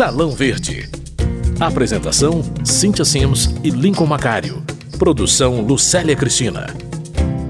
Salão Verde. Apresentação: Cíntia Sims e Lincoln Macário. Produção: Lucélia Cristina.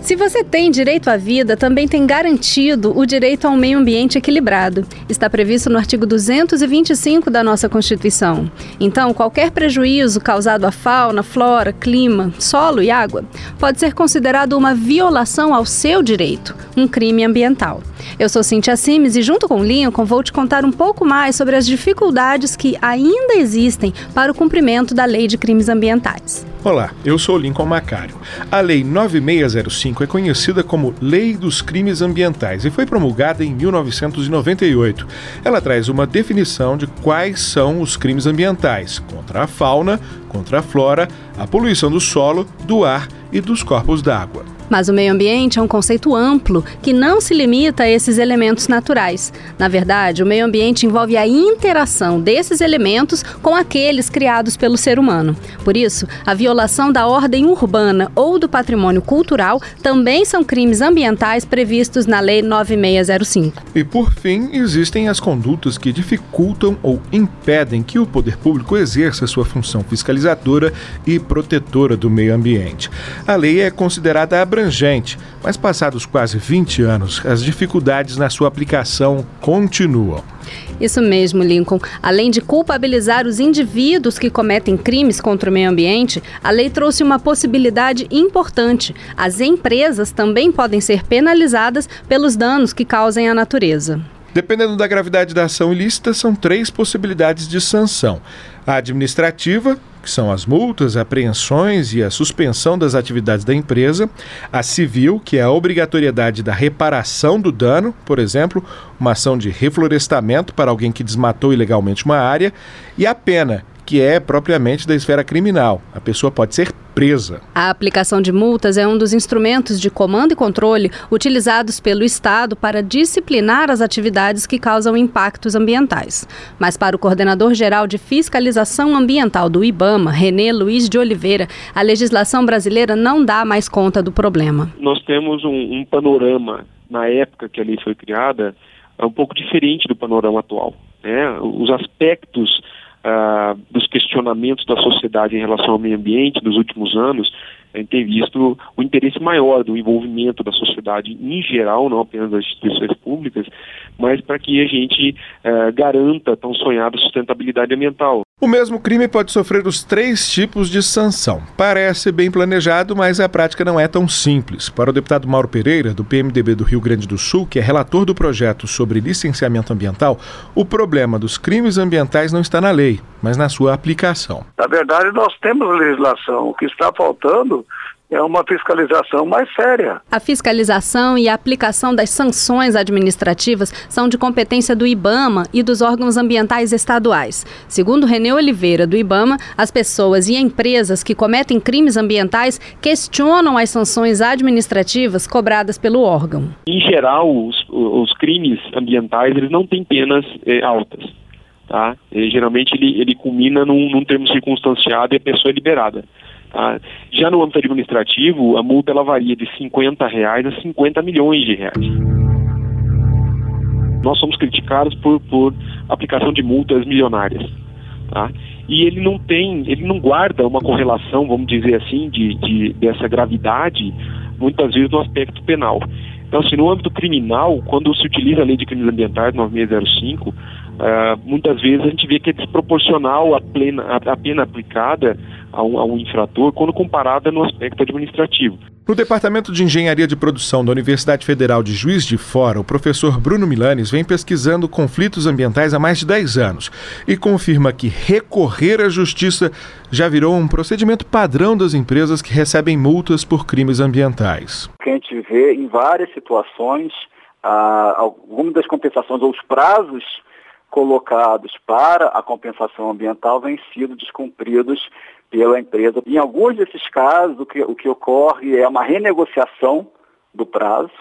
Se você tem direito à vida, também tem garantido o direito a um meio ambiente equilibrado. Está previsto no artigo 225 da nossa Constituição. Então, qualquer prejuízo causado à fauna, flora, clima, solo e água pode ser considerado uma violação ao seu direito, um crime ambiental. Eu sou Cintia Simes e, junto com Lincoln, vou te contar um pouco mais sobre as dificuldades que ainda existem para o cumprimento da Lei de Crimes Ambientais. Olá, eu sou Lincoln Macário. A Lei 9605 é conhecida como Lei dos Crimes Ambientais e foi promulgada em 1998. Ela traz uma definição de quais são os crimes ambientais contra a fauna, contra a flora, a poluição do solo, do ar e dos corpos d'água. Mas o meio ambiente é um conceito amplo que não se limita a esses elementos naturais. Na verdade, o meio ambiente envolve a interação desses elementos com aqueles criados pelo ser humano. Por isso, a violação da ordem urbana ou do patrimônio cultural também são crimes ambientais previstos na Lei 9605. E por fim, existem as condutas que dificultam ou impedem que o poder público exerça sua função fiscalizadora e protetora do meio ambiente. A lei é considerada abrangente, mas passados quase 20 anos, as dificuldades na sua aplicação continuam. Isso mesmo, Lincoln. Além de culpabilizar os indivíduos que cometem crimes contra o meio ambiente, a lei trouxe uma possibilidade importante. As empresas também podem ser penalizadas pelos danos que causem à natureza. Dependendo da gravidade da ação ilícita, são três possibilidades de sanção: a administrativa, que são as multas, apreensões e a suspensão das atividades da empresa, a civil, que é a obrigatoriedade da reparação do dano, por exemplo, uma ação de reflorestamento para alguém que desmatou ilegalmente uma área, e a pena, que é propriamente da esfera criminal. A pessoa pode ser presa. A aplicação de multas é um dos instrumentos de comando e controle utilizados pelo Estado para disciplinar as atividades que causam impactos ambientais. Mas para o coordenador geral de fiscalização ambiental do IBAMA, Renê Luiz de Oliveira, a legislação brasileira não dá mais conta do problema. Nós temos um, um panorama na época que a lei foi criada um pouco diferente do panorama atual. Né? Os aspectos uh, dos questionamentos da sociedade em relação ao meio ambiente nos últimos anos, a gente tem visto o interesse maior do envolvimento da sociedade em geral, não apenas das instituições públicas, mas para que a gente uh, garanta a tão sonhada sustentabilidade ambiental. O mesmo crime pode sofrer os três tipos de sanção. Parece bem planejado, mas a prática não é tão simples. Para o deputado Mauro Pereira, do PMDB do Rio Grande do Sul, que é relator do projeto sobre licenciamento ambiental, o problema dos crimes ambientais não está na lei, mas na sua aplicação. Na verdade, nós temos legislação. O que está faltando é uma fiscalização mais séria. A fiscalização e a aplicação das sanções administrativas são de competência do IBAMA e dos órgãos ambientais estaduais. Segundo Renê Oliveira, do IBAMA, as pessoas e empresas que cometem crimes ambientais questionam as sanções administrativas cobradas pelo órgão. Em geral, os, os crimes ambientais eles não têm penas eh, altas. Tá? E, geralmente ele, ele culmina num, num termo circunstanciado e a pessoa é liberada. Tá? Já no âmbito administrativo, a multa ela varia de 50 reais a 50 milhões de reais. Nós somos criticados por, por aplicação de multas milionárias. Tá? E ele não tem, ele não guarda uma correlação, vamos dizer assim, de, de dessa gravidade, muitas vezes no aspecto penal. Então, assim, no âmbito criminal, quando se utiliza a lei de crimes ambientais 9605, uh, muitas vezes a gente vê que é desproporcional a, plena, a, a pena aplicada a um, a um infrator quando comparada no aspecto administrativo. No Departamento de Engenharia de Produção da Universidade Federal de Juiz de Fora, o professor Bruno Milanes vem pesquisando conflitos ambientais há mais de 10 anos e confirma que recorrer à justiça já virou um procedimento padrão das empresas que recebem multas por crimes ambientais. Que a gente vê em várias situações, ah, algumas das compensações ou os prazos colocados para a compensação ambiental vêm sido descumpridos pela empresa. Em alguns desses casos, o que, o que ocorre é uma renegociação do prazo,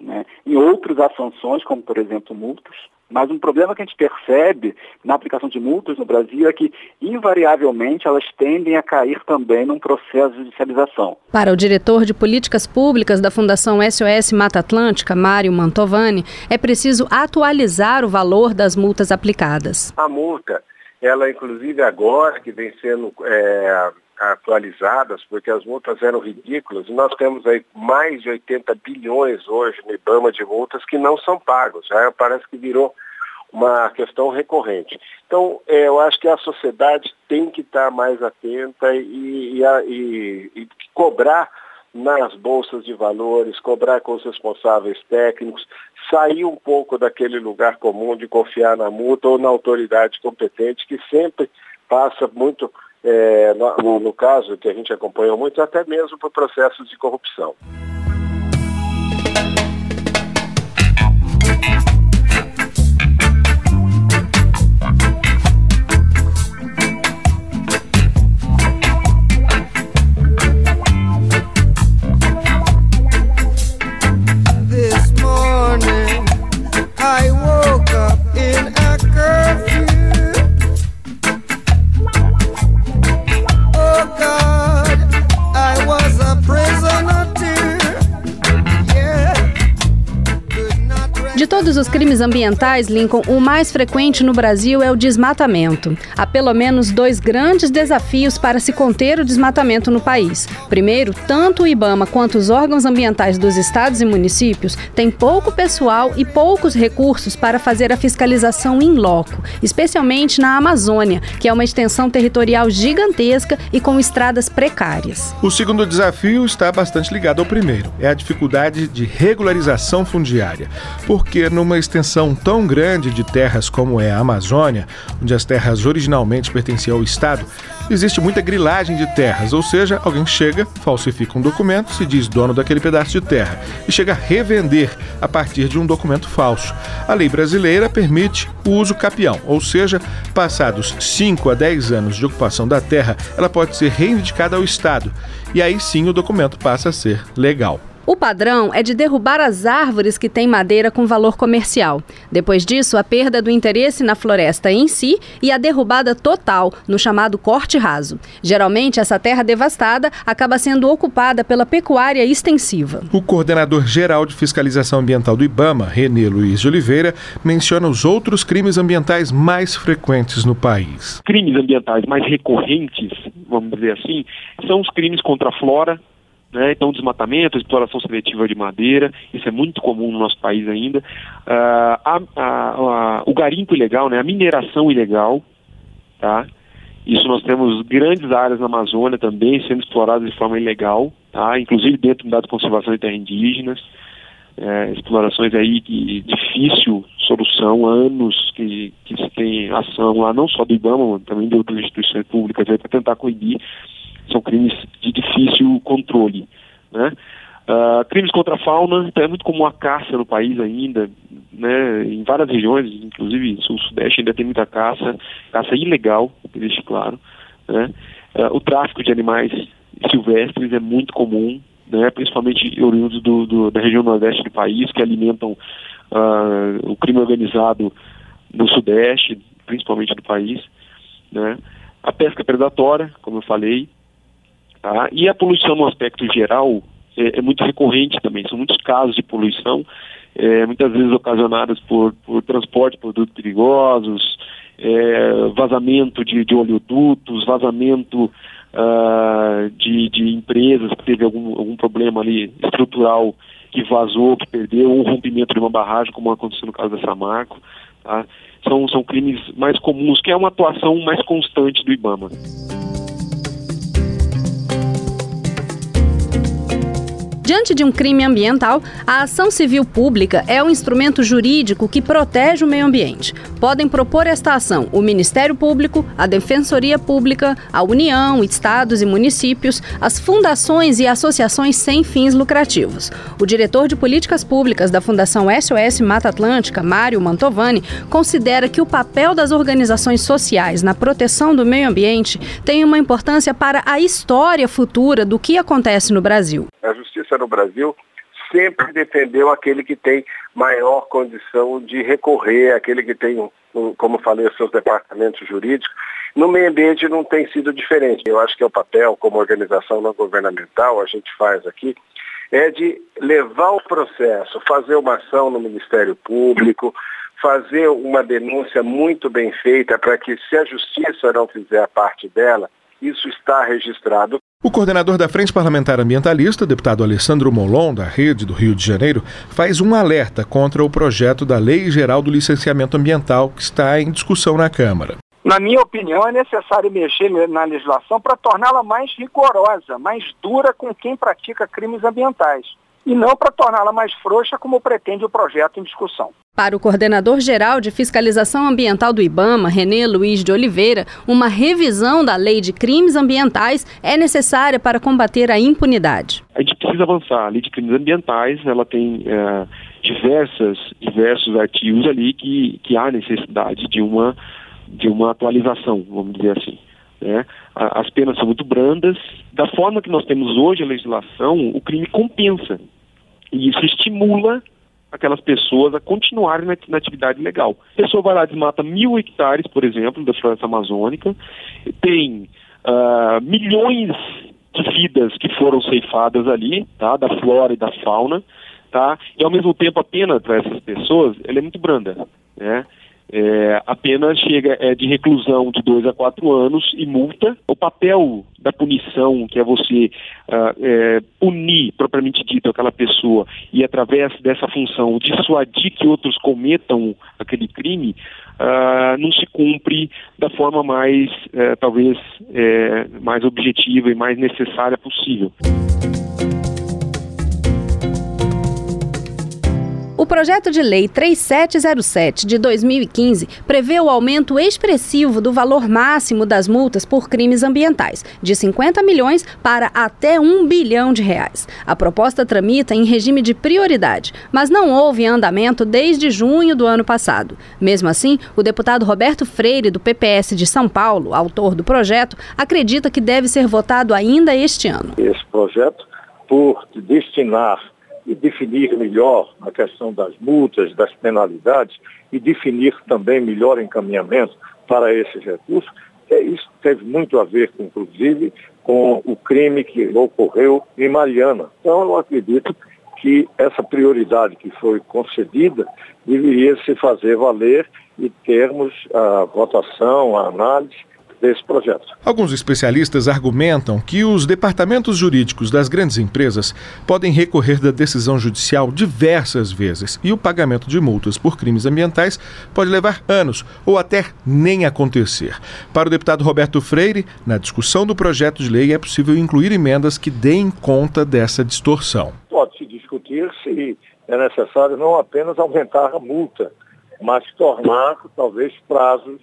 né? em outros há sanções, como por exemplo multas. Mas um problema que a gente percebe na aplicação de multas no Brasil é que, invariavelmente, elas tendem a cair também num processo de judicialização. Para o diretor de políticas públicas da Fundação SOS Mata Atlântica, Mário Mantovani, é preciso atualizar o valor das multas aplicadas. A multa ela inclusive agora que vem sendo é, atualizadas, porque as multas eram ridículas, e nós temos aí mais de 80 bilhões hoje no IBAMA de multas que não são pagos. Já parece que virou uma questão recorrente. Então, é, eu acho que a sociedade tem que estar mais atenta e, e, e, e cobrar nas bolsas de valores, cobrar com os responsáveis técnicos, sair um pouco daquele lugar comum de confiar na multa ou na autoridade competente, que sempre passa muito, é, no, no caso que a gente acompanhou muito, até mesmo por processos de corrupção. Crimes ambientais, Lincoln, o mais frequente no Brasil é o desmatamento. Há pelo menos dois grandes desafios para se conter o desmatamento no país. Primeiro, tanto o IBAMA quanto os órgãos ambientais dos estados e municípios têm pouco pessoal e poucos recursos para fazer a fiscalização em loco, especialmente na Amazônia, que é uma extensão territorial gigantesca e com estradas precárias. O segundo desafio está bastante ligado ao primeiro: é a dificuldade de regularização fundiária. Porque numa extensão tão grande de terras como é a Amazônia, onde as terras originalmente pertenciam ao Estado, existe muita grilagem de terras, ou seja, alguém chega, falsifica um documento, se diz dono daquele pedaço de terra e chega a revender a partir de um documento falso. A lei brasileira permite o uso capião, ou seja, passados 5 a 10 anos de ocupação da terra, ela pode ser reivindicada ao Estado e aí sim o documento passa a ser legal. O padrão é de derrubar as árvores que têm madeira com valor comercial. Depois disso, a perda do interesse na floresta em si e a derrubada total no chamado corte raso. Geralmente, essa terra devastada acaba sendo ocupada pela pecuária extensiva. O coordenador geral de fiscalização ambiental do IBAMA, Renê Luiz de Oliveira, menciona os outros crimes ambientais mais frequentes no país. Crimes ambientais mais recorrentes, vamos dizer assim, são os crimes contra a flora, né? Então, desmatamento, exploração seletiva de madeira, isso é muito comum no nosso país ainda. Uh, a, a, a, o garimpo ilegal, né? a mineração ilegal, tá? Isso nós temos grandes áreas na Amazônia também sendo exploradas de forma ilegal, tá? inclusive dentro de conservação de terras indígenas. É, explorações aí de difícil solução, anos que, que se tem ação lá, não só do IBAMA, também de outras instituições públicas para tentar coibir são crimes de difícil controle. Né? Uh, crimes contra a fauna, então é muito comum a caça no país ainda, né? em várias regiões, inclusive sul-sudeste ainda tem muita caça, caça ilegal, existe claro. Né? Uh, o tráfico de animais silvestres é muito comum, né? principalmente oriundos do, do, da região nordeste do país, que alimentam uh, o crime organizado no sudeste, principalmente do país. Né? A pesca predatória, como eu falei, Tá? E a poluição no aspecto geral é, é, muito recorrente também, são muitos casos de poluição, é, muitas vezes ocasionadas por, por transporte de produtos perigosos, é, vazamento de, de oleodutos, vazamento uh, de, de empresas que teve algum, algum problema ali estrutural que vazou, que perdeu, ou rompimento de uma barragem, como aconteceu no caso da Samarco. Tá? São, são crimes mais comuns, que é uma atuação mais constante do IBAMA. Diante de um crime ambiental, a ação civil pública é o instrumento jurídico que protege o meio ambiente. Podem propor esta ação o Ministério Público, a Defensoria Pública, a União, estados e municípios, as fundações e associações sem fins lucrativos. O diretor de políticas públicas da Fundação SOS Mata Atlântica, Mário Mantovani, considera que o papel das organizações sociais na proteção do meio ambiente tem uma importância para a história futura do que acontece no Brasil. A justiça no Brasil sempre defendeu aquele que tem maior condição de recorrer, aquele que tem, como falei, os seus departamentos jurídicos. No meio ambiente não tem sido diferente. Eu acho que é o papel, como organização não governamental, a gente faz aqui, é de levar o processo, fazer uma ação no Ministério Público, fazer uma denúncia muito bem feita para que, se a justiça não fizer a parte dela, isso está registrado. O coordenador da Frente Parlamentar Ambientalista, deputado Alessandro Molon, da Rede do Rio de Janeiro, faz um alerta contra o projeto da Lei Geral do Licenciamento Ambiental que está em discussão na Câmara. Na minha opinião, é necessário mexer na legislação para torná-la mais rigorosa, mais dura com quem pratica crimes ambientais e não para torná-la mais frouxa, como pretende o projeto em discussão. Para o coordenador geral de fiscalização ambiental do IBAMA, Renê Luiz de Oliveira, uma revisão da lei de crimes ambientais é necessária para combater a impunidade. A gente precisa avançar. A lei de crimes ambientais ela tem é, diversas, diversos artigos ali que, que há necessidade de uma, de uma atualização, vamos dizer assim. Né? As penas são muito brandas. Da forma que nós temos hoje a legislação, o crime compensa. E isso estimula aquelas pessoas a continuarem na, na, atividade legal. A pessoa vai lá, desmata mil hectares, por exemplo, da floresta amazônica, tem uh, milhões de vidas que foram ceifadas ali, tá, da flora e da fauna, tá, e ao mesmo tempo a pena para essas pessoas ela é muito branda, né, é, a pena chega é, de reclusão de dois a quatro anos e multa. O papel da punição, que é você uh, é, punir, propriamente dito, aquela pessoa e através dessa função dissuadir que outros cometam aquele crime, uh, não se cumpre da forma mais, uh, talvez, é, mais objetiva e mais necessária possível. Projeto de lei 3707 de 2015 prevê o aumento expressivo do valor máximo das multas por crimes ambientais, de 50 milhões para até 1 bilhão de reais. A proposta tramita em regime de prioridade, mas não houve andamento desde junho do ano passado. Mesmo assim, o deputado Roberto Freire, do PPS de São Paulo, autor do projeto, acredita que deve ser votado ainda este ano. Esse projeto, por destinar e definir melhor a questão das multas, das penalidades e definir também melhor encaminhamento para esses recursos, é isso teve muito a ver, inclusive, com o crime que ocorreu em Mariana. Então, eu acredito que essa prioridade que foi concedida deveria se fazer valer e termos a votação, a análise desse projeto. Alguns especialistas argumentam que os departamentos jurídicos das grandes empresas podem recorrer da decisão judicial diversas vezes e o pagamento de multas por crimes ambientais pode levar anos ou até nem acontecer. Para o deputado Roberto Freire, na discussão do projeto de lei é possível incluir emendas que deem conta dessa distorção. Pode-se discutir se é necessário não apenas aumentar a multa, mas tornar talvez prazos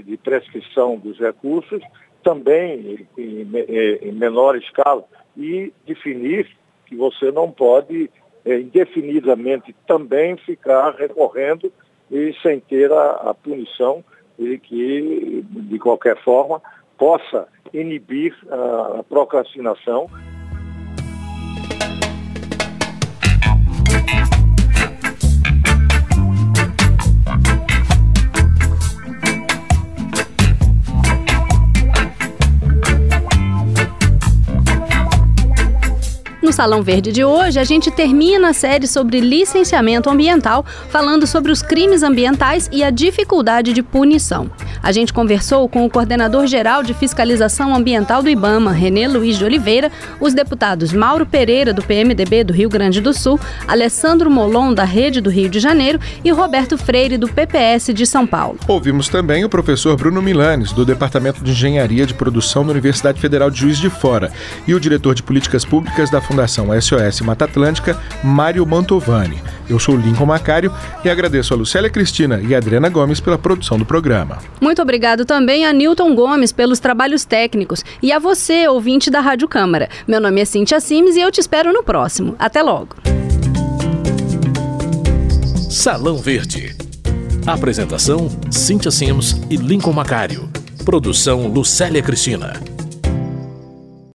de prescrição dos recursos, também em, menor escala, e definir que você não pode é, indefinidamente também ficar recorrendo e sem ter a, a punição e que, de qualquer forma, possa inibir a procrastinação. Salão Verde de hoje, a gente termina a série sobre licenciamento ambiental, falando sobre os crimes ambientais e a dificuldade de punição. A gente conversou com o coordenador geral de fiscalização ambiental do IBAMA, Renê Luiz de Oliveira, os deputados Mauro Pereira, do PMDB do Rio Grande do Sul, Alessandro Molon, da Rede do Rio de Janeiro e Roberto Freire, do PPS de São Paulo. Ouvimos também o professor Bruno Milanes, do Departamento de Engenharia de Produção da Universidade Federal de Juiz de Fora, e o diretor de Políticas Públicas da Fundação Fundação SOS Mata Atlântica, Mário Mantovani. Eu sou Lincoln Macário e agradeço a Lucélia Cristina e a Adriana Gomes pela produção do programa. Muito obrigado também a Newton Gomes pelos trabalhos técnicos e a você, ouvinte da Rádio Câmara. Meu nome é Cintia Sims e eu te espero no próximo. Até logo. Salão Verde. Apresentação: Cintia Sims e Lincoln Macário. Produção: Lucélia Cristina.